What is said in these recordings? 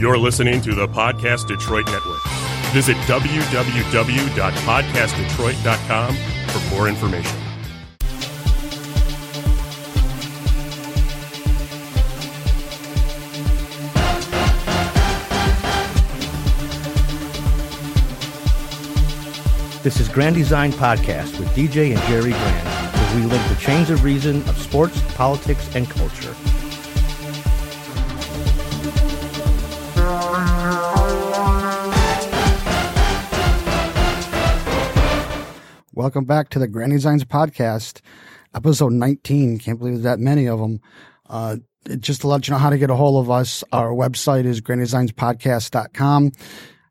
You're listening to the Podcast Detroit Network. Visit www.podcastdetroit.com for more information. This is Grand Design Podcast with DJ and Jerry Grand, where we link the chains of reason of sports, politics, and culture. Welcome back to the Grand Designs Podcast, episode 19. Can't believe that many of them. Uh, just to let you know how to get a hold of us, our website is granddesignspodcast.com.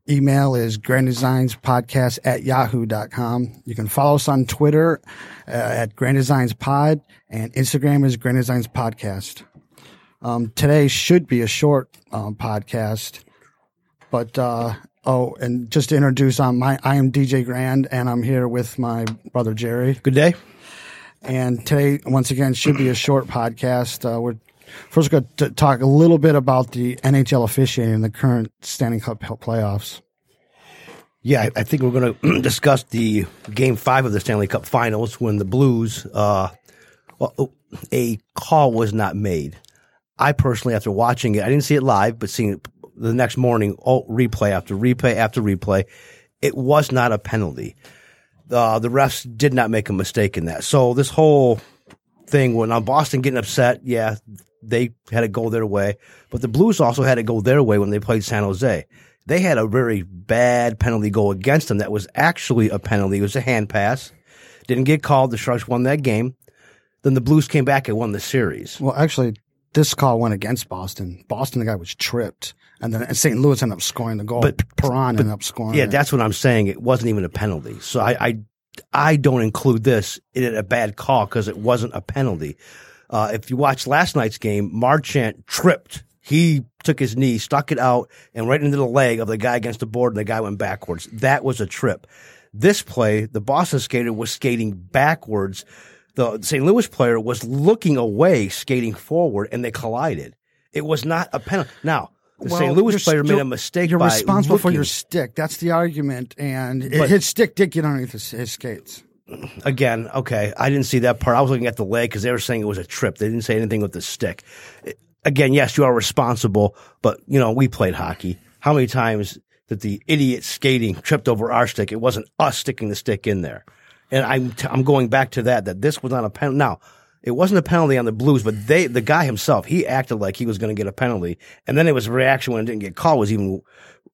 Email is granddesignspodcast at yahoo.com. You can follow us on Twitter uh, at Grand Designs Pod and Instagram is Grand Designs Podcast. Um, today should be a short um, podcast, but uh, oh, and just to introduce, um, my I am DJ Grand, and I'm here with my brother Jerry. Good day. And today, once again, should be a short podcast. Uh, we're first going to talk a little bit about the NHL officiating in the current Stanley Cup playoffs. Yeah, I- I think we're going to discuss the game five of the Stanley Cup Finals when the Blues, uh, well, a call was not made. I personally, after watching it, I didn't see it live, but seeing it the next morning, oh, replay after replay after replay, it was not a penalty. Uh, the refs did not make a mistake in that. So this whole thing, when on Boston getting upset, yeah, they had to go their way, but the Blues also had to go their way when they played San Jose. They had a very bad penalty go against them that was actually a penalty. It was a hand pass. Didn't get called. The Sharks won that game. Then the Blues came back and won the series. Well, actually, this call went against Boston. Boston, the guy was tripped, and then St. Louis ended up scoring the goal. But- But Perron ended up scoring. Yeah, it. that's what I'm saying. It wasn't even a penalty. So I, I, I don't include this in a bad call because it wasn't a penalty. Uh, if you watch last night's game, Marchand tripped. He took his knee, stuck it out, and right into the leg of the guy against the board, and the guy went backwards. That was a trip. This play, the Boston skater was skating backwards. The St. Louis player was looking away, skating forward, and they collided. It was not a penalty. Now, the Well, St. Louis player made a mistake You're responsible for your stick. That's the argument, and it- But- his stick did get underneath his, his skates. Again, okay, I didn't see that part. I was looking at the leg because they were saying it was a trip. They didn't say anything with the stick. Again, yes, you are responsible, but you know we played hockey. How many times that the idiot skating tripped over our stick? It wasn't us sticking the stick in there, and I'm t- I'm going back to that. That this was not a penalty. Now, it wasn't a penalty on the Blues, but they the guy himself he acted like he was going to get a penalty, and then it was a reaction when it didn't get called was even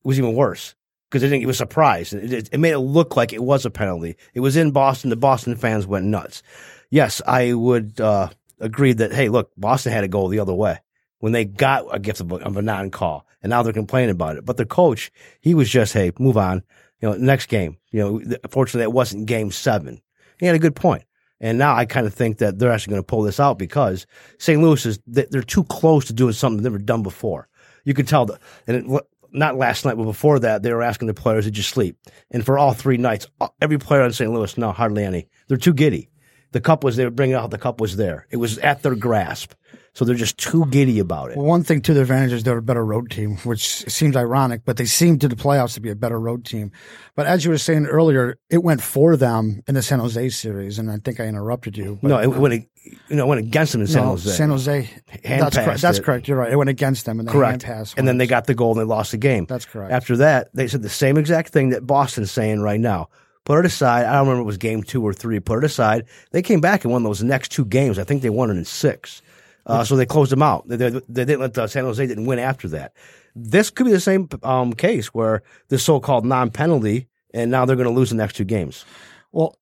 was even worse because it, it was surprised. It, it, it made it look like it was a penalty. It was in Boston. The Boston fans went nuts. Yes, I would uh, agree that, hey, look, Boston had to go the other way when they got a gift of a, a non call. And now they're complaining about it. But the coach, he was just, hey, move on. You know, next game. You know, fortunately, it wasn't game seven. He had a good point. And now I kind of think that they're actually going to pull this out because St. Louis is, they- they're too close to doing something they've never done before. You could tell that, and it, not last night, but before that, they were asking the players to just sleep. And for all three nights, every player in St. Louis, no, hardly any. They're too giddy. The cup was, they were bringing out the cup was there. It was at their grasp. So they're just too giddy about it. Well, one thing to their advantage is they're a better road team, which seems ironic, but they seem to the playoffs to be a better road team. But as you were saying earlier, it went for them in the San Jose series, and I think I interrupted you. But No, it went, you know, it went against them in San no, Jose. San Jose. Hand that's correct. That's correct. You're right. It went against them, and the Correct. hand pass. and then they got the goal and they lost the game. That's correct. After that, they said the same exact thing that Boston's saying right now. Put it aside. I don't remember if it was game two or three. Put it aside. They came back and won those next two games. I think they won it in six. Uh, so they closed them out. They, they, they didn't let the San Jose didn't win after that. This could be the same um, case where this so-called non-penalty, and now they're going to lose the next two games. Well,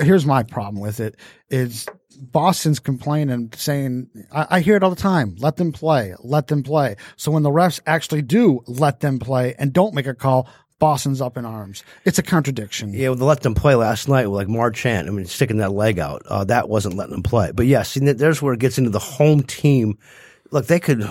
here's my problem with it is Boston's complaining, saying, I, I hear it all the time. Let them play. Let them play. So when the refs actually do let them play and don't make a call, Boston's up in arms. It's a contradiction. Yeah, well, they let them play last night with like Marchand. I mean, sticking that leg out. Uh, that wasn't letting them play. But yes, see, there's where it gets into the home team. Look, they could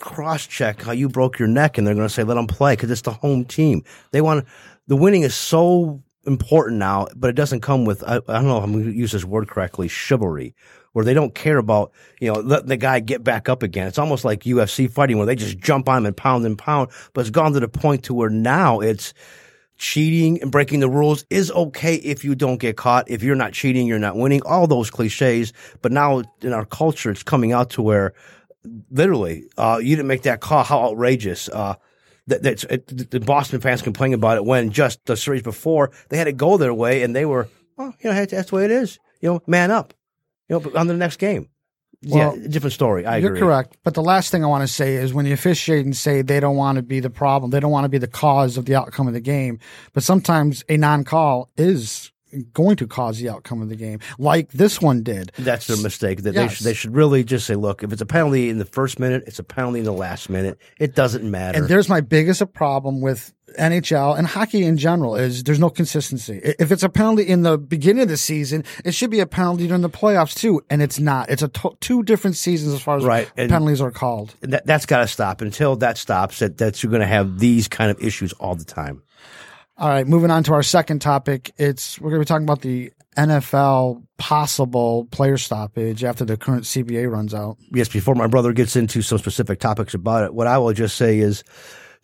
cross check how you broke your neck and they're going to say, let them play because it's the home team. They want the winning is so important now, but it doesn't come with, I, I don't know if I'm going to use this word correctly, chivalry, where they don't care about, you know, letting the guy get back up again. It's almost like UFC fighting where they just jump on him and pound and pound, but it's gone to the point to where now it's, cheating and breaking the rules is okay if you don't get caught. If you're not cheating, you're not winning. All those cliches. But now in our culture, it's coming out to where literally, uh, you didn't make that call. How outrageous. Uh, that, that's uh, it, the Boston fans complain about it when just the series before they had to go their way and they were, well, you know, that's the way it is. You know, man up. You know, on the next game. Well, yeah, different story. I you're agree. correct. But the last thing I want to say is when the officiating say they don't want to be the problem, they don't want to be the cause of the outcome of the game. But sometimes a non-call is going to cause the outcome of the game, like this one did. That's their mistake. That yes. they, should, they should really just say, look, if it's a penalty in the first minute, it's a penalty in the last minute. It doesn't matter. And there's my biggest problem with NHL and hockey in general is there's no consistency. If it's a penalty in the beginning of the season, it should be a penalty during the playoffs too, and it's not. It's a to- two different seasons as far as right. penalties are called. That, that's got to stop. Until that stops, that that's you're going to have these kind of issues all the time. All right, moving on to our second topic. It's we're going to be talking about the NFL possible player stoppage after the current CBA runs out. Yes, before my brother gets into some specific topics about it, what I will just say is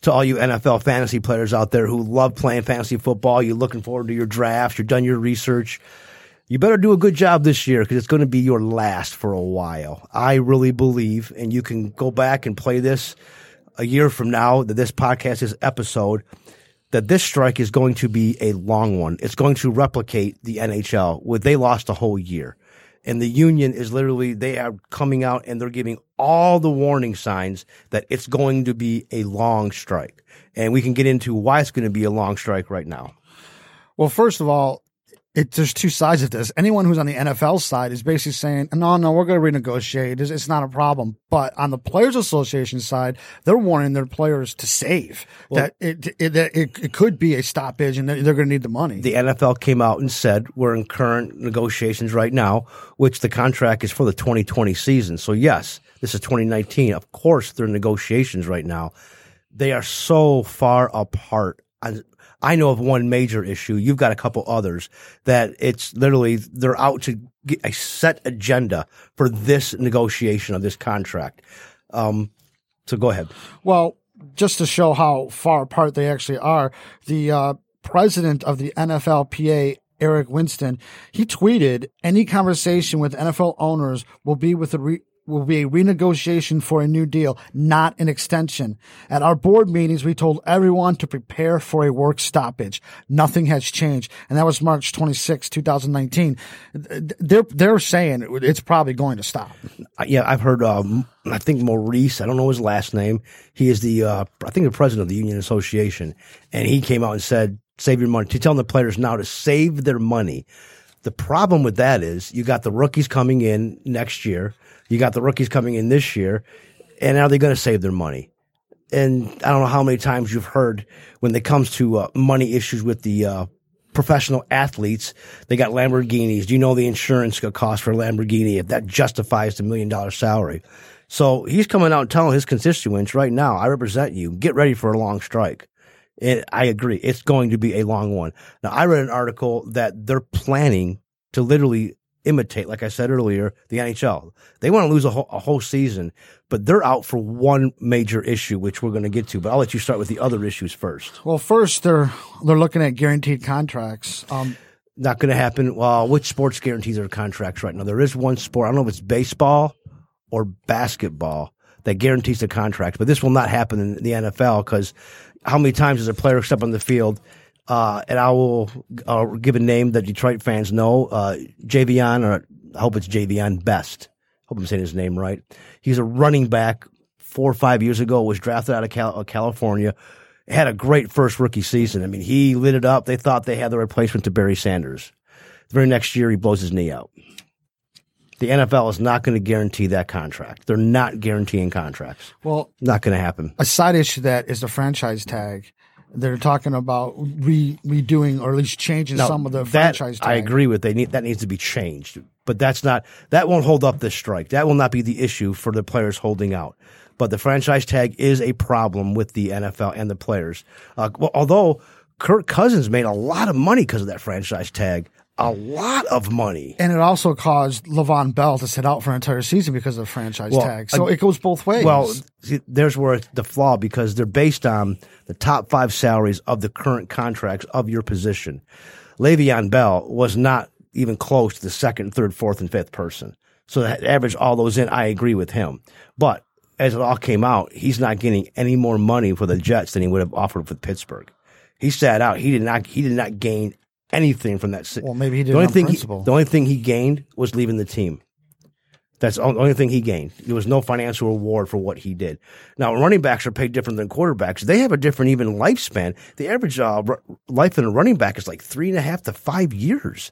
to all you NFL fantasy players out there who love playing fantasy football, you're looking forward to your drafts, you've done your research. You better do a good job this year because it's going to be your last for a while. I really believe, and you can go back and play this a year from now that this podcast is episode that this strike is going to be a long one. It's going to replicate the NHL where they lost a whole year. And the union is literally, they are coming out and they're giving all the warning signs that it's going to be a long strike. And we can get into why it's going to be a long strike right now. Well, first of all, it, there's two sides of this. Anyone who's on the NFL side is basically saying, no, no, we're going to renegotiate. It's, it's, not a problem. But on the Players Association side, they're warning their players to save well, that it, it, it, it, could be a stoppage and they're, they're going to need the money. The NFL came out and said we're in current negotiations right now, which the contract is for the 2020 season. So yes, this is 2019. Of course, they're in negotiations right now. They are so far apart on I know of one major issue. You've got a couple others that it's literally they're out to get a set agenda for this negotiation of this contract. Um, so go ahead. Well, just to show how far apart they actually are, the uh, president of the NFLPA, Eric Winston, he tweeted, any conversation with NFL owners will be with the re- will be a renegotiation for a new deal, not an extension. At our board meetings, we told everyone to prepare for a work stoppage. Nothing has changed. And that was March 26, 2019. They're, they're saying it's probably going to stop. Uh, yeah, I've heard, um, I think Maurice, I don't know his last name. He is the, uh, I think the president of the union association. And he came out and said, save your money, to telling the players now to save their money. The problem with that is you got the rookies coming in next year you got the rookies coming in this year, and are they going to save their money? And I don't know how many times you've heard when it comes to uh, money issues with the uh, professional athletes, they got Lamborghinis. Do you know the insurance cost for a Lamborghini if that justifies the million dollar salary? So he's coming out and telling his constituents right now, I represent you. Get ready for a long strike. And I agree. It's going to be a long one. Now, I read an article that they're planning to literally imitate, like I said earlier, the NHL. They want to lose a whole, a whole season, but they're out for one major issue, which we're going to get to. But I'll let you start with the other issues first. Well, first they're they're looking at guaranteed contracts. Um, Not going to happen. Well, which sports guarantees are contracts right now? There is one sport. I don't know if it's baseball or basketball that guarantees the contract, but this will not happen in the NFL because how many times does a player step on the field uh, and I will uh, give a name that Detroit fans know. Uh, Javion, or I hope it's Javion Best. Hope I'm saying his name right. He's a running back. Four or five years ago, was drafted out of Cal- California. Had a great first rookie season. I mean, he lit it up. They thought they had the replacement to Barry Sanders. The very next year, he blows his knee out. The NFL is not going to guarantee that contract. They're not guaranteeing contracts. Well, not going to happen. A side issue that is the franchise tag they're talking about re, redoing or at least changing now, some of the that, franchise. Tag. I agree with they need that needs to be changed, but that's not that won't hold up this strike. That will not be the issue for the players holding out. But the franchise tag is a problem with the NFL and the players. Uh, well, although Kirk Cousins made a lot of money because of that franchise tag. A lot of money. And it also caused Le'Veon Bell to sit out for an entire season because of the franchise Well, tag. So ag- it goes both ways. Well, see, there's where the flaw because they're based on the top five salaries of the current contracts of your position. Le'Veon Bell was not even close to the second, third, fourth, and fifth person. So average all those in, I agree with him. But as it all came out, he's not getting any more money for the Jets than he would have offered with Pittsburgh. He sat out. He did not. He did not gain anything from that. Well, maybe he did the only thing he, the only thing he gained was leaving the team. That's the only thing he gained. There was no financial reward for what he did. Now, running backs are paid different than quarterbacks. They have a different even lifespan. The average uh, r- life in a running back is like three and a half to five years,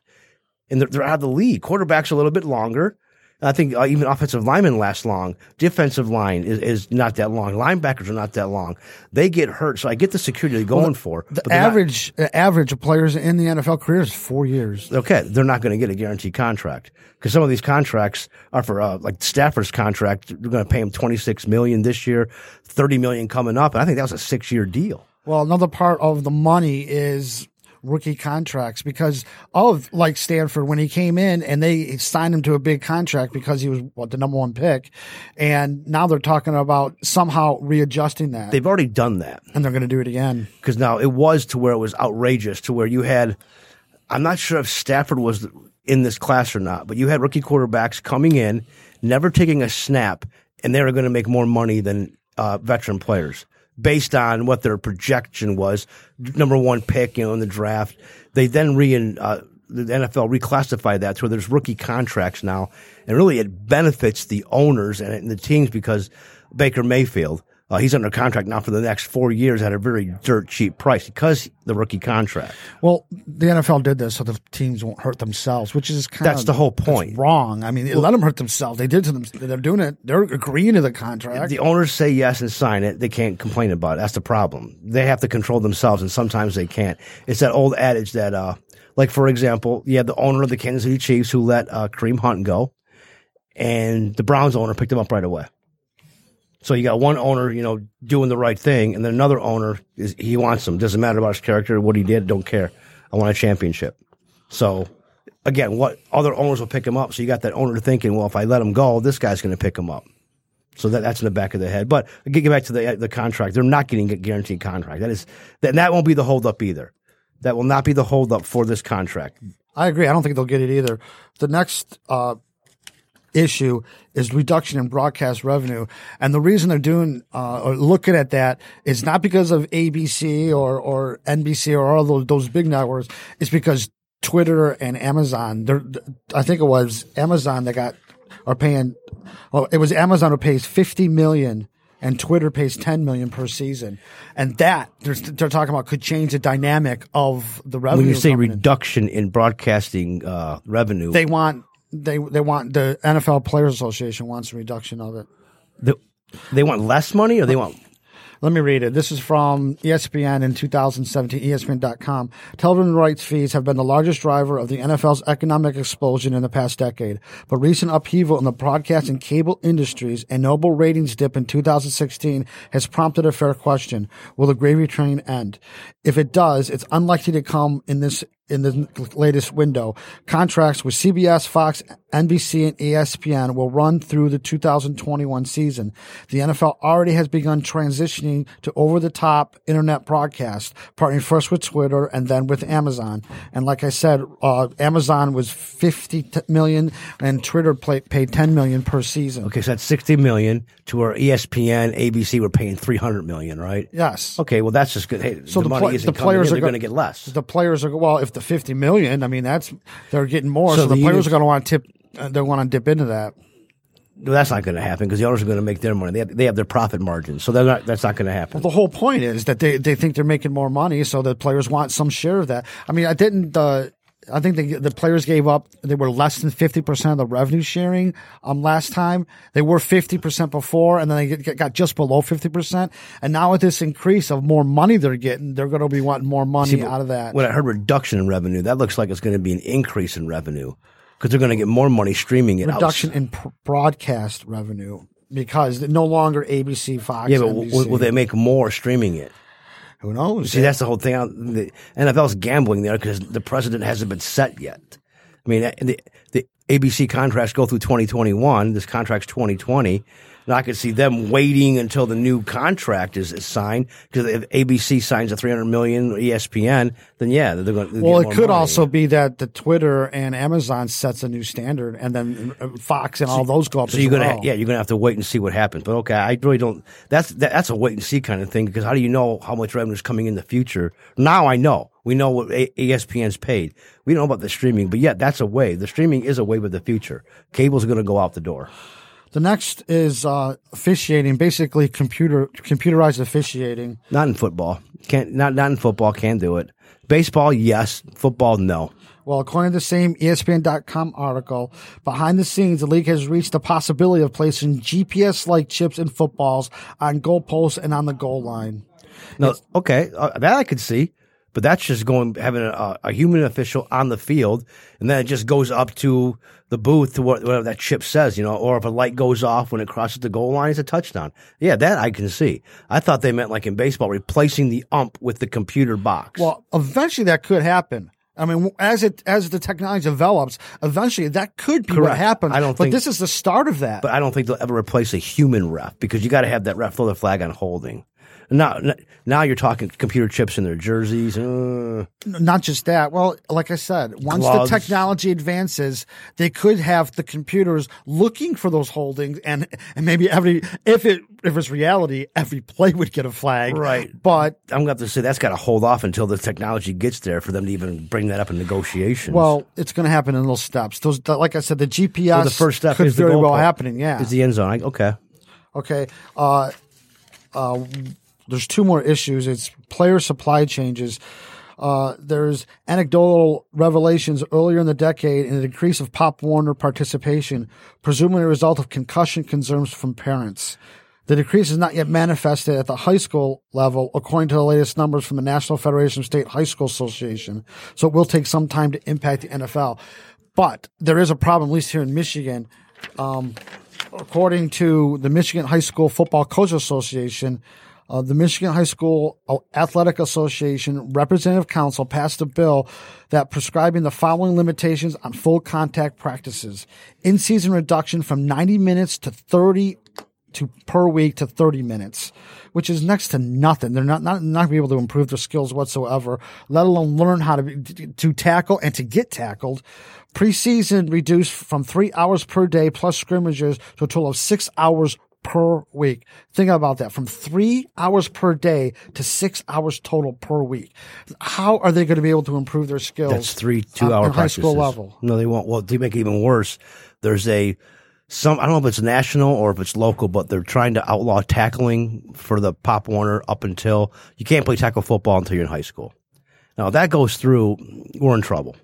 and they're, they're out of the league. Quarterbacks a little bit longer. I think uh, even offensive linemen last long. Defensive line is, is not that long. Linebackers are not that long. They get hurt, so I get the security they're going for. the but they're not- average average of players in the NFL career is four years. okay, they're not going to get a guaranteed contract because some of these contracts are for uh, like Stafford's contract. They're going to pay him twenty six million this year, thirty million coming up, and I think that was a six year deal. Well, another part of the money is rookie contracts because of like Stafford when he came in and they signed him to a big contract because he was what the number one pick, and now they're talking about somehow readjusting that, They've already done that and they're going to do it again. because now it was to where it was outrageous to where you had. I'm not sure if Stafford was in this class or not, but you had rookie quarterbacks coming in, never taking a snap, and they were going to make more money than uh, veteran players based on what their projection was. Number one pick, you know, in the draft. They then re uh, the NFL reclassified that to where there's rookie contracts now, and really it benefits the owners and, the teams because Baker Mayfield. Uh, he's under contract now for the next four years at a very dirt cheap price because the rookie contract. Well, the NFL did this so the teams won't hurt themselves, which is kind That's of the whole point. wrong. I mean, let them hurt themselves. They did to them. They're doing it. They're agreeing to the contract. The owners say yes and sign it. They can't complain about it. That's the problem. They have to control themselves, and sometimes they can't. It's that old adage that, uh, like for example, you have the owner of the Kansas City Chiefs who let uh, Kareem Hunt go, and the Browns owner picked him up right away. So you got one owner, you know, doing the right thing, and then another owner is he wants him. Doesn't matter about his character, what he did, don't care. I want a championship. So again, what other owners will pick him up? So you got that owner thinking, well, if I let him go, this guy's going to pick him up. So that, that's in the back of the head. But get back to the the contract. They're not getting a guaranteed contract. That is that, that won't be the holdup either. That will not be the holdup for this contract. I agree. I don't think they'll get it either. The next uh, issue is reduction in broadcast revenue, and the reason they're doing uh, or looking at that is not because of ABC or or NBC or all those those big networks. It's because Twitter and Amazon. They're, I think it was Amazon that got are paying. Well, it was Amazon who pays fifty million. And Twitter pays ten million per season, and that they're, they're talking about could change the dynamic of the revenue. When you say coming in reduction in broadcasting uh, revenue, they want they they want the NFL Players Association wants a reduction of it. the, they want less money or they want Let me read it. This is from ESPN in 2017, ESPN.com. Television rights fees have been the largest driver of the NFL's economic explosion in the past decade. But recent upheaval in the broadcast and cable industries and notable ratings dip in 2016 has prompted a fair question. Will the gravy train end? If it does, it's unlikely to come in this in the latest window. Contracts with CBS, Fox, NBC, and ESPN will run through the 2021 season. The NFL already has begun transitioning to over-the-top internet broadcast, partnering first with Twitter and then with Amazon. And like I said, uh, Amazon was 50 million and Twitter play, paid 10 million per season. okay, so that's sixty million to where ESPN, ABC were paying three hundred million, right? Yes. Okay, well that's just good. Hey, So the, the, money pla- isn't the players in, are going to get less. The players are well, if the 50 million, I mean that's they're getting more, So so, the, the players units- are going to want to tip. Uh, they want to dip into that. No, that's not going to happen because the owners are going to make their money. They have, they have their profit margins, so they're not, that's not going to happen. The whole point is that they, they think they're making more money, so the players want some share of that. I mean, I didn't. Uh, I think the the players gave up. They were less than fifty percent of the revenue sharing. Um, last time they were fifty percent before, and then they get, got just below fifty percent. And now with this increase of more money they're getting, they're going to be wanting more money See, out of that. When I heard reduction in revenue, that looks like it's going to be an increase in revenue because they're going to get more money streaming it. Reduction outs- in pr- broadcast revenue because no longer ABC, Fox. Yeah, but will, will they make more streaming it? Who knows? See, eh? that's the whole thing. The NFL's gambling there because the precedent hasn't been set yet. I mean, the, the ABC contracts go through 2021. This contract's 2020. And I could see them waiting until the new contract is, is signed because if ABC signs a 300 million ESPN, then yeah, they're going. to well, it could also be that the Twitter and Amazon sets a new standard, and then uh, Fox and all those go up. So you're gonna, well. yeah, you're gonna have to wait and see what happens. But okay, I really don't. That's that, that's a wait and see kind of thing because how do you know how much revenue is coming in the future? Now I know. We know what ESPN's paid. We don't know about the streaming, but yeah, that's a way. The streaming is a wave of the future. Cable's gonna go out the door. The next is uh, officiating, basically computer computerized officiating. Not in football. Can't not not in football. Can't do it. Baseball, yes. Football, no. Well, according to the same ESPN.com article, behind the scenes, the league has reached the possibility of placing GPS-like chips in footballs on goalposts and on the goal line. No, okay, uh, that I could see, but that's just going having a, a human official on the field, and then it just goes up to the booth to what, whatever that chip says, you know, or if a light goes off when it crosses the goal line, it's a touchdown. Yeah, that I can see. I thought they meant like in baseball, replacing the ump with the computer box. Well, eventually that could happen. I mean, as it as the technology develops, eventually that could be what happens. I don't but think- this is the start of that. but I don't think they'll ever replace a human ref because you got to have that ref throw the flag on holding. Now, now you're talking computer chips in their jerseys. Uh, not just that. Well, like I said, once Gloves. the technology advances, they could have the computers looking for those holdings, and and maybe every if it if it's reality, every play would get a flag. Right. But I'm going to have to say that's got to hold off until the technology gets there for them to even bring that up in negotiations. well, it's going to happen in little steps. Those, the, like I said, the GPS Well, the first step could is very well post. happening. Yeah. is the end zone. Okay. Okay. Uh, uh, there's two more issues. It's player supply changes. Uh, there's anecdotal revelations earlier in the decade and an increase of Pop Warner participation, presumably a result of concussion concerns from parents. The decrease is not yet manifested at the high school level, according to the latest numbers from the National Federation of State High School Association. So it will take some time to impact the NFL. But there is a problem, at least here in Michigan. Um, according to the Michigan High School Football Coach Association, uh, the Michigan High School Athletic Association Representative Council passed a bill that prescribing the following limitations on full contact practices: in-season reduction from 90 minutes to 30 to per week to 30 minutes, which is next to nothing. They're not, not, not be able to improve their skills whatsoever, let alone learn how to, to tackle and to get tackled. Preseason reduced from three hours per day plus scrimmages to a total of six hours per week. Think about that. From three hours per day to six hours total per week. How are they going to be able to improve their skills? That's three on- two hour on high school level. No, they won't. Well, to make it even worse, there's a some I don't know if it's national or if it's local, but they're trying to outlaw tackling for the Pop Warner up until you can't play tackle football until you're in high school. Now if that goes through, we're in trouble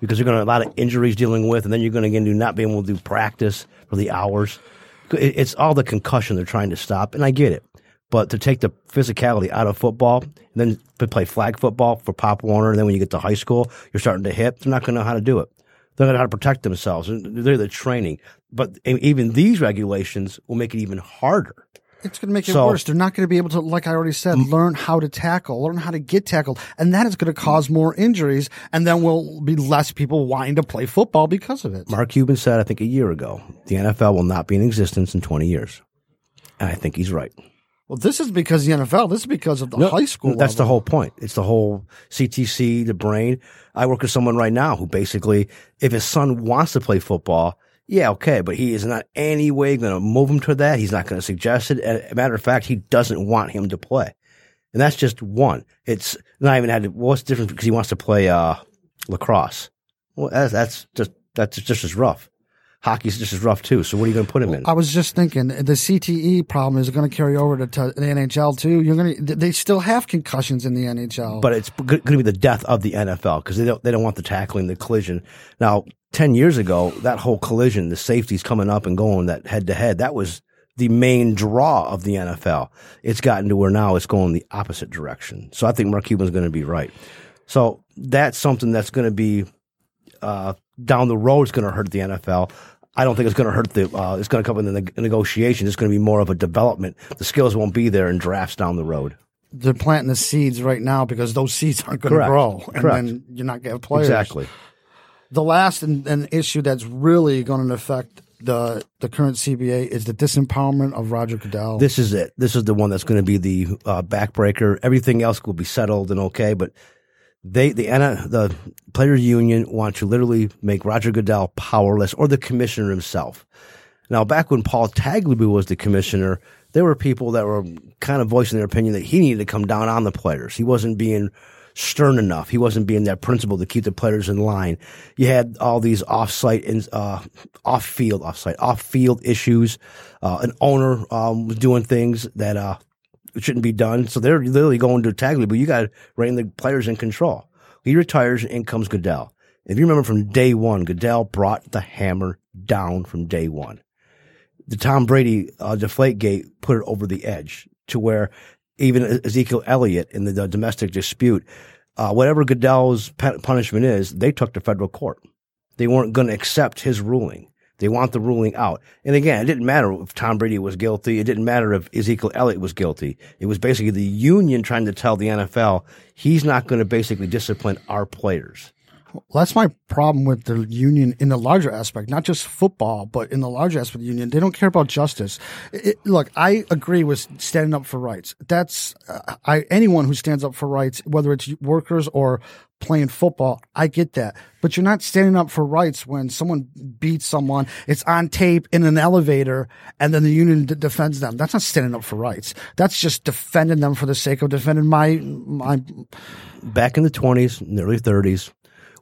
because you're going to have a lot of injuries dealing with, and then you're going to get into not being able to do practice for the hours. It- It's all the concussion they're trying to stop, and I get it. But to take the physicality out of football, and then to play flag football for Pop Warner, and then when you get to high school, you're starting to hit. They're not going to know how to do it. They're going to know how to protect themselves. They're the training, but even these regulations will make it even harder. It's going to make it So- worse. They're not going to be able to, like I already said, mm. learn how to tackle, learn how to get tackled. And that is going to cause more injuries. And then we'll be less people wanting to play football because of it. Mark Cuban said, I think a year ago, the NFL will not be in existence in 20 years. And I think he's right. Well, this is because of the NFL. This is because of the No, high school. That's the whole point. It's the whole CTE, the brain. I work with someone right now who basically, if his son wants to play football, yeah, okay, but he is not any way going to move him to that. He's not going to suggest it. As a matter of fact, he doesn't want him to play. And that's just one. It's not even had to, what's the difference because he wants to play, uh, lacrosse. Well, that's, that's just, that's just as rough. Hockey's just as rough too. So what are you going to put him in? I was just thinking the CTE problem is going to carry over to, to the NHL too. You're going to, they still have concussions in the NHL. but it's going to be the death of the NFL because they don't they don't want the tackling, the collision. Now, ten years ago, that whole collision, the safeties coming up and going that head to head, that was the main draw of the NFL. It's gotten to where now it's going the opposite direction. So I think Mark Cuban's going to be right. So that's something that's going to be uh, down the road. It's going to hurt the NFL. I don't think it's going to hurt the. Uh, it's going to come in the neg- negotiation. It's going to be more of a development. The skills won't be there in drafts down the road. they're planting the seeds right now because those seeds aren't going to grow, and Correct. then you're not going to have players. Exactly. The last and, and issue that's really going to affect the the current CBA is the disempowerment of Roger Goodell. This is it. This is the one that's going to be the uh, backbreaker. Everything else will be settled and okay, but they the the players union want to literally make Roger Goodell powerless or the commissioner himself. Now, back when Paul Tagliabue was the commissioner, there were people that were kind of voicing their opinion that he needed to come down on the players. He wasn't being stern enough. He wasn't being that principal to keep the players in line. You had all these off-site and uh, off-field, off-site, off-field issues. Uh, an owner um, was doing things that uh, shouldn't be done. So they're literally going to Tagliabue. You got to rein the players in control. He retires, and in comes Goodell. If you remember from day one, Goodell brought the hammer down from day one the Tom Brady uh, deflate gate put it over the edge to where even Ezekiel Elliott in the, the domestic dispute, uh, whatever Goodell's punishment is, they took to federal court. They weren't going to accept his ruling. They want the ruling out. And again, it didn't matter if Tom Brady was guilty. It didn't matter if Ezekiel Elliott was guilty. It was basically the union trying to tell the NFL he's not going to basically discipline our players. That's my problem with the union in the larger aspect, not just football, but in the larger aspect of the union. They don't care about justice. It, look, I agree with standing up for rights. That's uh, I anyone who stands up for rights, whether it's workers or playing football, I get that. But you're not standing up for rights when someone beats someone, it's on tape in an elevator, and then the union d- defends them. That's not standing up for rights. That's just defending them for the sake of defending my my back in the 20s and the early 30s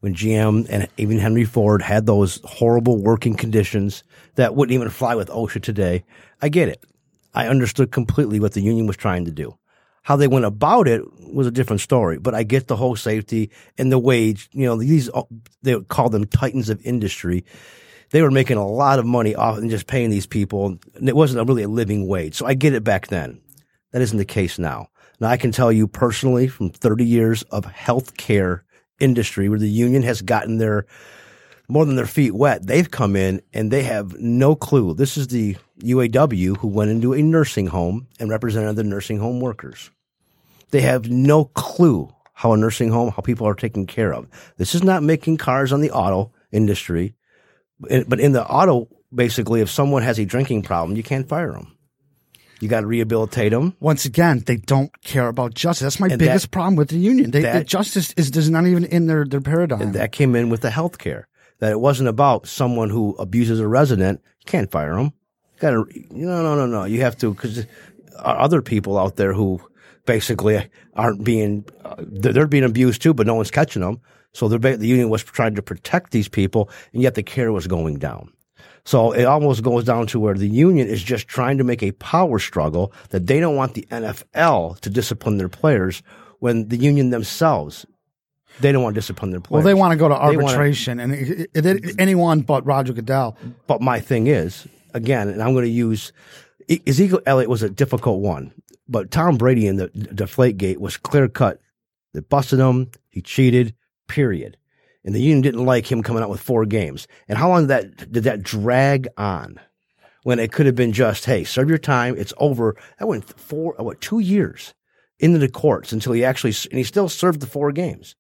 when GM and even Henry Ford had those horrible working conditions that wouldn't even fly with OSHA today. I get it. I understood completely what the union was trying to do. How they went about it was a different story, but I get the whole safety and the wage. You know, these, uh, they would call them titans of industry. They were making a lot of money off and just paying these people. And it wasn't really a living wage. So I get it back then. That isn't the case now. Now I can tell you personally from 30 years of healthcare industry where the union has gotten their more than their feet wet. They've come in and they have no clue. This is the UAW who went into a nursing home and represented the nursing home workers. They have no clue how a nursing home, how people are taken care of. This is not making cars on the auto industry, but in the auto, basically, if someone has a drinking problem, you can't fire them. You got to rehabilitate them. once again, they don't care about justice. That's my And biggest that- problem with the union. They, the justice is, is not even in their, their paradigm. That came in with the health care. That it wasn't about someone who abuses a resident. You can't fire them. You got to, no, no, no, no. You have to, because other people out there who basically aren't being, uh, they're they're being abused too, but no one's catching them. So they're the union was trying to protect these people, and yet the care was going down. So it almost goes down to where the union is just trying to make a power struggle that they don't want the NFL to discipline their players when the union themselves they don't want to discipline their players. well, they want to go to arbitration, and it, it, it- anyone but Roger Goodell. But my thing is, again, and I'm going to use Ezekiel Elliott was a difficult one, but Tom Brady in the deflate gate was clear cut. They busted him. He cheated, period. And the union didn't like him coming out with four games. And how long did that, did that drag on when it could have been just, hey, serve your time. It's over. That went four, uh, what, two years into the courts until he actually, and he still served the four games.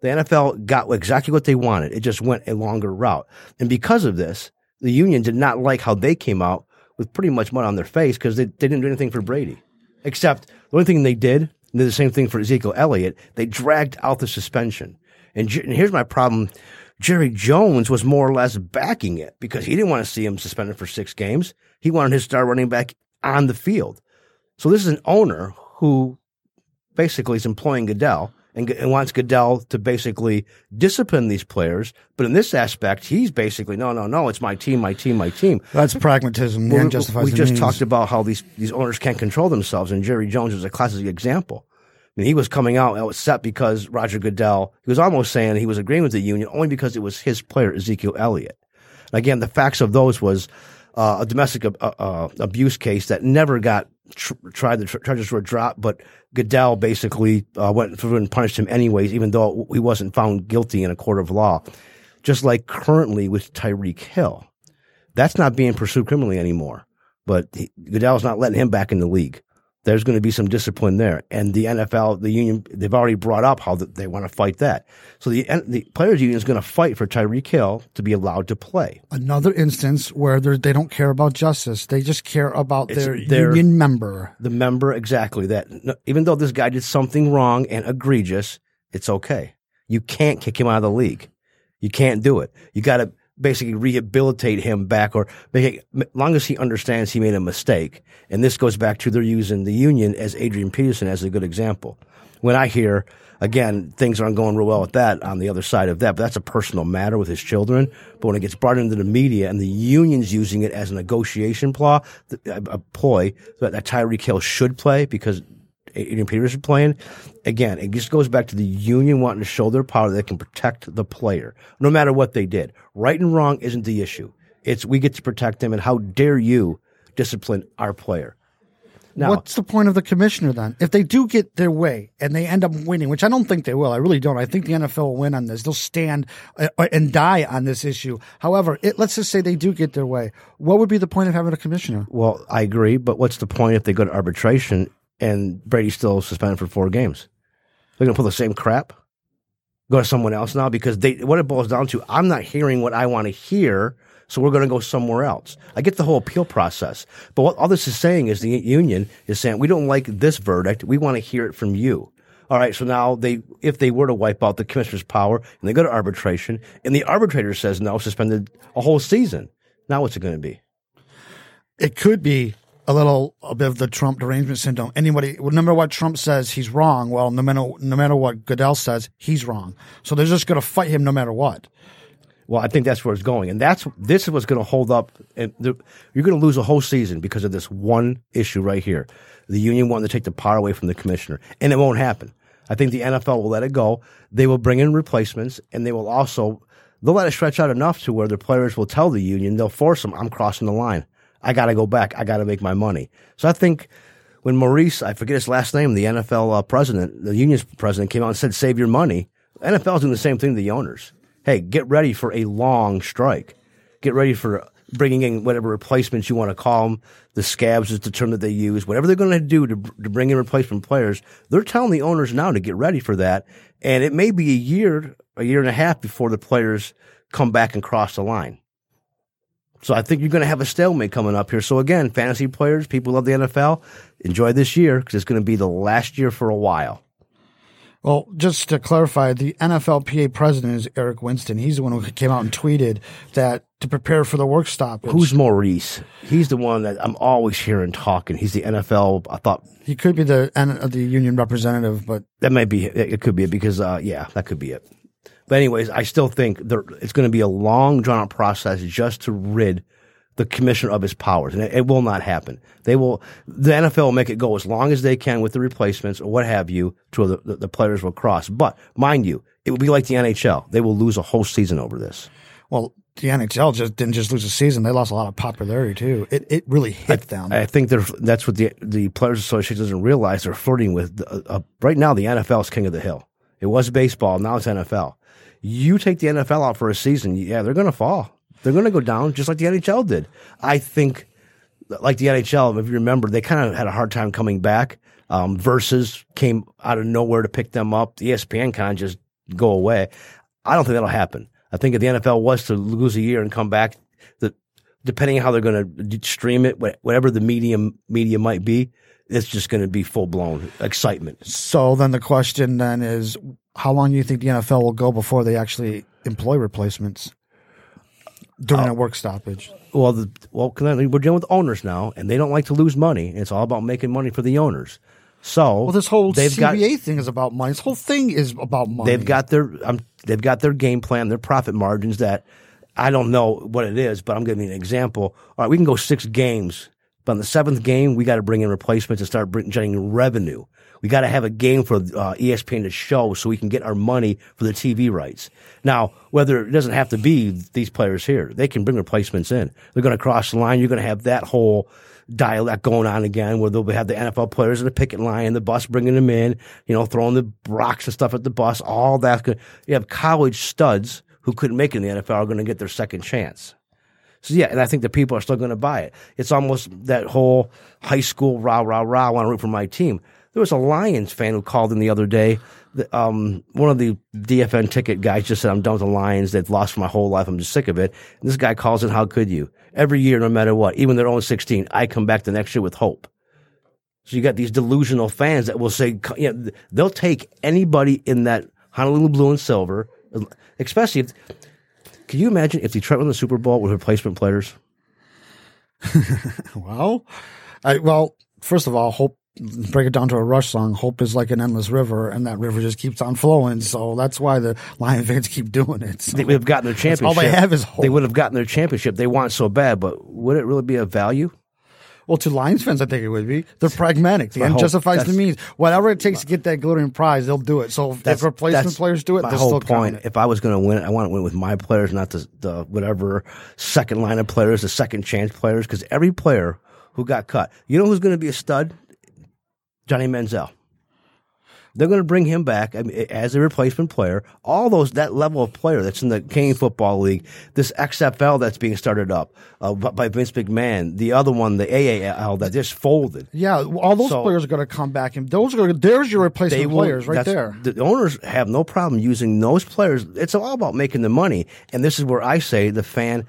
The NFL got exactly what they wanted. It just went a longer route. And because of this, the union did not like how they came out with pretty much mud on their face because they, they didn't do anything for Brady. Except the only thing they did, and did the same thing for Ezekiel Elliott, they dragged out the suspension. And, and here's my problem. Jerry Jones was more or less backing it because he didn't want to see him suspended for six games. He wanted his star running back on the field. So this is an owner who basically is employing Goodell and, and wants Goodell to basically discipline these players. But in this aspect, he's basically, no, no, no, it's my team, my team, my team. That's pragmatism. Well, justifies we just means. talked about how these, these owners can't control themselves, and Jerry Jones is a classic example. He was coming out upset because Roger Goodell, he was almost saying he was agreeing with the union only because it was his player, Ezekiel Elliott. And again, the facts of those was uh, a domestic uh, uh, abuse case that never got tr- tried. The tr- charges were dropped, but Goodell basically uh, went through and punished him anyways, even though he wasn't found guilty in a court of law. Just like currently with Tyreek Hill, that's not being pursued criminally anymore. But he, Goodell's not letting him back in the league. There's going to be some discipline there. And the NFL, the union, they've already brought up how they want to fight that. So the the players union is going to fight for Tyreek Hill to be allowed to play. Another instance where they don't care about justice; they just care about their, their- union member. The member, exactly that. Even though this guy did something wrong and egregious, it's okay. You can't kick him out of the league. You can't do it. You got to basically rehabilitate him back or make it, long as he understands he made a mistake. And this goes back to they're using the union as Adrian Peterson as a good example. When I hear, again, things aren't going real well with that on the other side of that, but that's a personal matter with his children. But when it gets brought into the media and the union's using it as a negotiation ploy, a, ploy that Tyreek Hill should play because Adrian Peterson playing. Again, it just goes back to the union wanting to show their power that they can protect the player, no matter what they did. Right and wrong isn't the issue. It's we get to protect them, and how dare you discipline our player? Now, What's the point of the commissioner then? If they do get their way and they end up winning, which I don't think they will, I really don't. I think the NFL will win on this. They'll stand uh, and die on this issue. However, it, let's just say they do get their way. What would be the point of having a commissioner? well, I agree, but what's the point if they go to arbitration and Brady's still suspended for four games? They're going to pull the same crap. Go to someone else now because they what it boils down to. I'm not hearing what I want to hear, so we're going to go somewhere else. I get the whole appeal process, but what all this is saying is the union is saying we don't like this verdict. We want to hear it from you. All right, so now they, if they were to wipe out the commissioner's power and they go to arbitration, and the arbitrator says no, suspended a whole season. Now what's it going to be? It could be a little a bit of the Trump derangement syndrome. Anybody, no matter what Trump says, he's wrong. Well, no matter no matter what Goodell says, he's wrong. So they're just going to fight him no matter what. Well, I think that's where it's going, and that's this is what's going to hold up. And the, you're going to lose a whole season because of this one issue right here. The union wanting to take the power away from the commissioner, and it won't happen. I think the NFL will let it go. They will bring in replacements, and they will also they'll let it stretch out enough to where the players will tell the union they'll force them. I'm crossing the line. I got to go back. I got to make my money. So I think when Maurice, I forget his last name, the NFL uh, president, the union's president, came out and said, "Save your money." NFL's doing the same thing to the owners. Hey, get ready for a long strike. Get ready for bringing in whatever replacements you want to call them. The scabs is the term that they use. Whatever they're going to do to, to bring in replacement players, they're telling the owners now to get ready for that. And it may be a year, a year and a half before the players come back and cross the line. So I think you're going to have a stalemate coming up here. So again, fantasy players, people love the NFL, enjoy this year because it's going to be the last year for a while. Well, just to clarify, the NFLPA president is Eric Winston. He's the one who came out and tweeted that to prepare for the work stoppage. Who's Maurice? He's the one that I'm always hearing talking. He's the NFL. I thought he could be the the union representative, but that might be it. It could be it because uh, yeah, that could be it. But anyways, I still think there, it's going to be a long, drawn out process just to rid the commissioner of his powers, and it, it will not happen. They will, the NFL will make it go as long as they can with the replacements or what have you, to the, the, the players will cross. But mind you, it will be like the NHL. They will lose a whole season over this. well, the NHL just didn't just lose a season; they lost a lot of popularity too. It it really hit them. I think they're, that's what the the Players Association doesn't realize. They're flirting with uh, uh, right now. The NFL is king of the hill. It was baseball, now it's NFL. You take the NFL out for a season, yeah, they're going to fall. They're going to go down just like the NHL did. I think, like the NHL, if you remember, they kind of had a hard time coming back. Um, versus came out of nowhere to pick them up. The ESPN kind of just go away. I don't think that'll happen. I think if the NFL was to lose a year and come back, that depending on how they're going to stream it, whatever the medium media might be, it's just going to be full blown excitement. so then the question then is, how long do you think the NFL will go before they actually employ replacements during a work stoppage? Well, the, well, then we're dealing with owners now, and they don't like to lose money. It's all about making money for the owners. So Well, this whole they've got CBA thing is about money. This whole thing is about money. they've got their um, they've got their game plan, their profit margins that I don't know what it is, but I'm giving you an example. All right, we can go six games, but on the seventh game, we got to bring in replacements and start generating revenue. We got to have a game for uh, ESPN to show so we can get our money for the TV rights. Now, whether it doesn't have to be these players here, they can bring replacements in. They're going to cross the line. You're going to have that whole dialect going on again where they'll have the NFL players in the picket line, and the bus bringing them in, you know, throwing the rocks and stuff at the bus, all that's. You have college studs who couldn't make it in the NFL are going to get their second chance. So yeah, and I think the people are still going to buy it. It's almost that whole high school rah rah rah. I want to root for my team. There was a Lions fan who called in the other day. The, um, one of the DFN ticket guys just said, "I'm done with the Lions. They've lost my whole life. I'm just sick of it." And this guy calls in, "How could you?" Every year, no matter what, even their own 16, I come back the next year with hope. So you got these delusional fans that will say, you know, they'll take anybody in that Honolulu blue and silver, especially if. Can you imagine if Detroit won the Super Bowl with replacement players? well, I, well, first of all, hope break it down to a Rush song. Hope is like an endless river, and that river just keeps on flowing. So that's why the Lion fans keep doing it. So they would have gotten their championship. all they have is hope. They would have gotten their championship. They want so bad, but would it really be of value? Well, to Lions fans, I think it would be. They're pragmatic. The end hope. justifies the means. Whatever it takes to get that glittering prize, they'll do it. So if, replacement players do it, my whole still point. If I was going to win it, I want to win with my players, not the, the whatever second line of players, the second chance players. Because every player who got cut, you know who's going to be a stud? Johnny Manziel. They're going to bring him back I mean, as a replacement player. All those that level of player that's in the Canadian Football League, this XFL that's being started up uh, by by Vince McMahon, the other one, the AAF that just folded. Yeah, all those So- players are going to come back, and those are gonna, there's your replacement will- players right there. The owners have no problem using those players. It's all about making the money. And this is where I say the fan,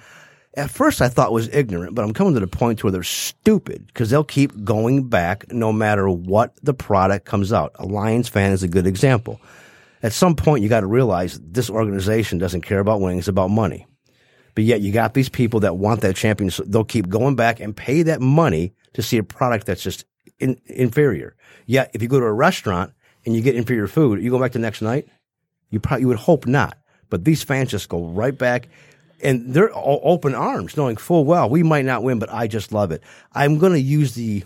at first I thought was ignorant, but I'm coming to the point where they're stupid because they'll keep going back no matter what the product comes out. A Lions fan is a good example. At some point, you got to realize this organization doesn't care about winning. It's about money. But yet you got these people that want that championship. They'll keep going back and pay that money to see a product that's just in, inferior. Yet if you go to a restaurant and you get inferior food, you go back the next night. You probably you would hope not. But these fans just go right back, and they're all open arms, knowing full well we might not win, but I just love it. I'm going to use the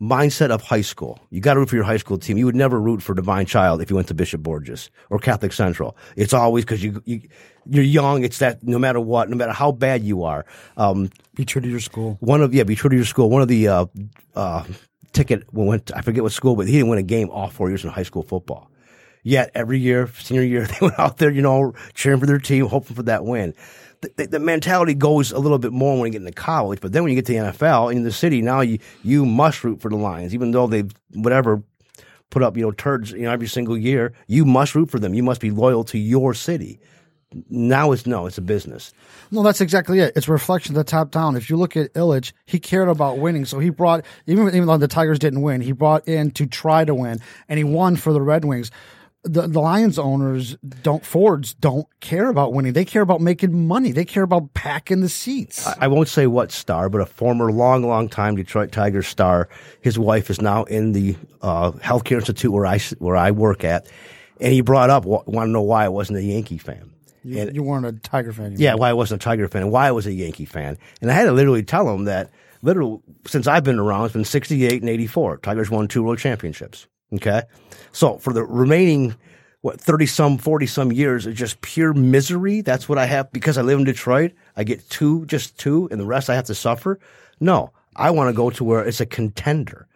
mindset of high school. You got to root for your high school team. You would never root for Divine Child if you went to Bishop Borgess or Catholic Central. It's always because you, you you're young. It's that no matter what, no matter how bad you are. Um, Be true to your school. one of yeah, be true to your school. One of the uh, uh, ticket went. To, I forget what school, but he didn't win a game all four years in high school football. Yet every year, senior year, they went out there, you know, cheering for their team, hoping for that win. The, the, mentality goes a little bit more when you get into college, but then when you get to the NFL in the city, now you you must root for the Lions, even though they've whatever put up you know turds you know every single year. You must root for them. You must be loyal to your city. Now it's no, it's a business. No, that's exactly it. It's reflection of the top down. If you look at Ilitch, he cared about winning, so he brought even even though the Tigers didn't win, he brought in to try to win, and he won for the Red Wings. The, the Lions owners don't Fords don't care about winning. They care about making money. They care about packing the seats. I won't say what star, but a former long, long time Detroit Tigers star. His wife is now in the uh, healthcare institute where I where I work at, and he brought up want to know why I wasn't a Yankee fan. you, and- you weren't a Tiger fan. Yeah, why I wasn't a Tiger fan, and why I was a Yankee fan, and I had to literally tell him that literally since I've been around, it's been sixty eight and eighty four. Tigers won two world championships. Okay, so for the remaining what thirty some, forty some years of just pure misery. That's what I have because I live in Detroit. I get two, just two, and the rest I have to suffer. No, I want to go to where it's a contender.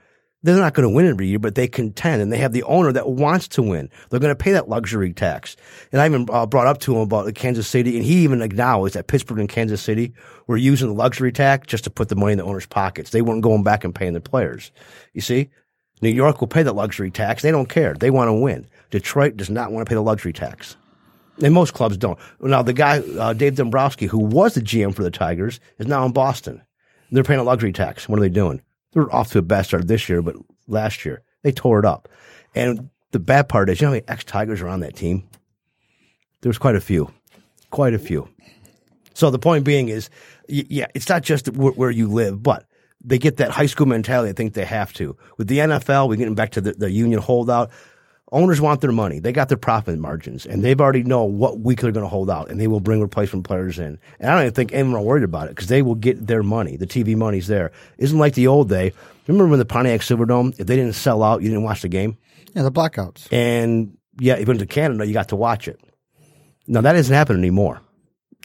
They're not going to win every year, but they contend, and they have the owner that wants to win. They're going to pay that luxury tax. And I even uh, brought up to him about Kansas City, and he even acknowledged that Pittsburgh and Kansas City were using the luxury tax just to put the money in the owner's pockets. They weren't going back and paying the players. You see, New York will pay the luxury tax. They don't care. They want to win. Detroit does not want to pay the luxury tax. And most clubs don't. Now, the guy, uh, Dave Dombrowski, who was the GM for the Tigers, is now in Boston. They're paying a luxury tax. What are they doing? They're off to a bad start this year, but last year they tore it up. And the bad part is, you know how many ex Tigers are on that team? There's quite a few. Quite a few. So the point being is, yeah, it's not just where, where you live, but they get that high school mentality. I think they have to. With the NFL, we're getting back to the, the union holdout. Owners want their money. They got their profit margins, and they've already know what week they're going to hold out, and they will bring replacement players in. And I don't even think anyone are worried about it because they will get their money. The TV money's there. Isn't like the old day. Remember when the Pontiac Silverdome, if they didn't sell out, you didn't watch the game? Yeah, the blackouts. And yeah, went to Canada, you got to watch it. Now that doesn't happen anymore.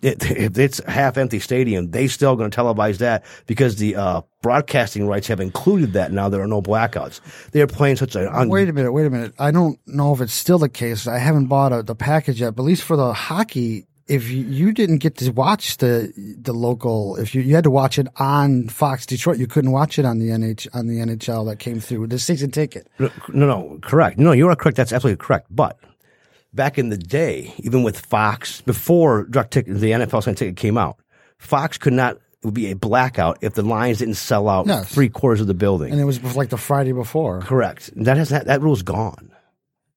It, if it's a half empty stadium, they still going to televise that because the uh, broadcasting rights have included that. Now there are no blackouts. They are playing such a un- Wait a minute, wait a minute. I don't know if it's still the case. I haven't bought a, the package yet, but at least for the hockey, if you, you didn't get to watch the the local, if you, you had to watch it on Fox Detroit, you couldn't watch it on the NH on the NHL that came through the season ticket. No, no, correct. No, you are correct. That's absolutely correct. But back in the day, even with Fox, before direct ticket, the NFL Sunday ticket came out, Fox could not. It would be a blackout if the Lions didn't sell out Yes. three quarters of the building. And it was like the Friday before. Correct. That has that, that rule's gone.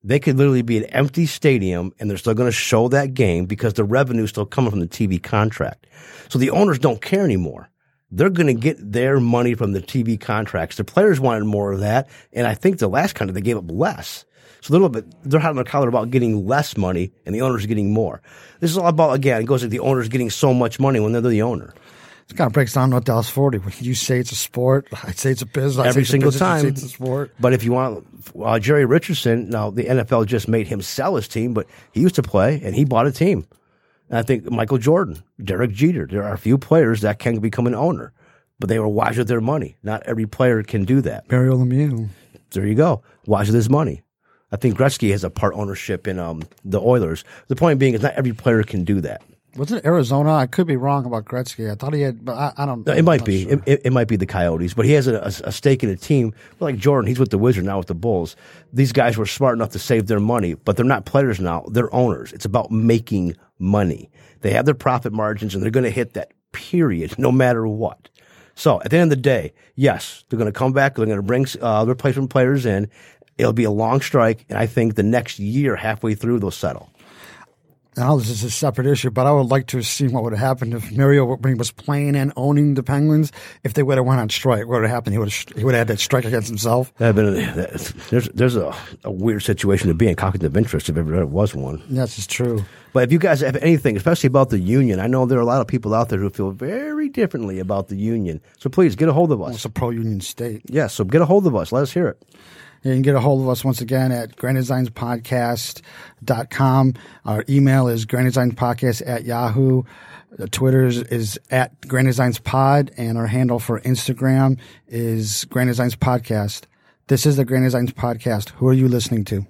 They could literally be an empty stadium and they're still going to show that game because the revenue's still coming from the TV contract. So the owners don't care anymore. They're going to get their money from the TV contracts. The players wanted more of that, and I think the last contract they gave up less. So they're a little bit they're having a collar about getting less money and the owners getting more. This is all about again. It goes like the owners getting so much money when they're the owner. It kind of breaks down what Dallas 40. When you say it's a sport, I say it's a business. I every single business, time. it's a sport. But if you want, uh, Jerry Richardson, now the NFL just made him sell his team, but he used to play and he bought a team. And I think Michael Jordan, Derek Jeter, there are a few players that can become an owner, but they were wise with their money. Not every player can do that. Mario Lemieux. There you go. Wise with his money. I think Gretzky has a part ownership in um, the Oilers. The point being is not every player can do that. Was it Arizona? I could be wrong about Gretzky. I thought he had, but I, I don't. It I'm might be. sure. It, it, it might be the Coyotes, but he has a, a, a stake in a team. Like Jordan, he's with the Wizards now with the Bulls. These guys were smart enough to save their money, but they're not players now. They're owners. It's about making money. They have their profit margins, and they're going to hit that. Period, no matter what. So at the end of the day, yes, they're going to come back. They're going to bring uh, replacement players in. It'll be a long strike, and I think the next year, halfway through, they'll settle. Now this is a separate issue, but I would like to see what would have happened if Mario, when he was playing and owning the Penguins, if they would have went on strike. What would have happened? He would have, he would have had that strike against himself. That'd been there's there's a, a weird situation to be in conflict of interest if ever there was one. Yes, it's true. But if you guys have anything, especially about the union, I know there are a lot of people out there who feel very differently about the union. So please get a hold of us. It's a pro-union state. Yes, so get a hold of us. Let us hear it. You can get a hold of us once again at granddesignspodcast.com. Our email is granddesignspodcast at yahoo. The Twitter is, at Grand Designs Pod, and our handle for Instagram is Grand Designs Podcast. This is the Grand Designs Podcast. Who are you listening to?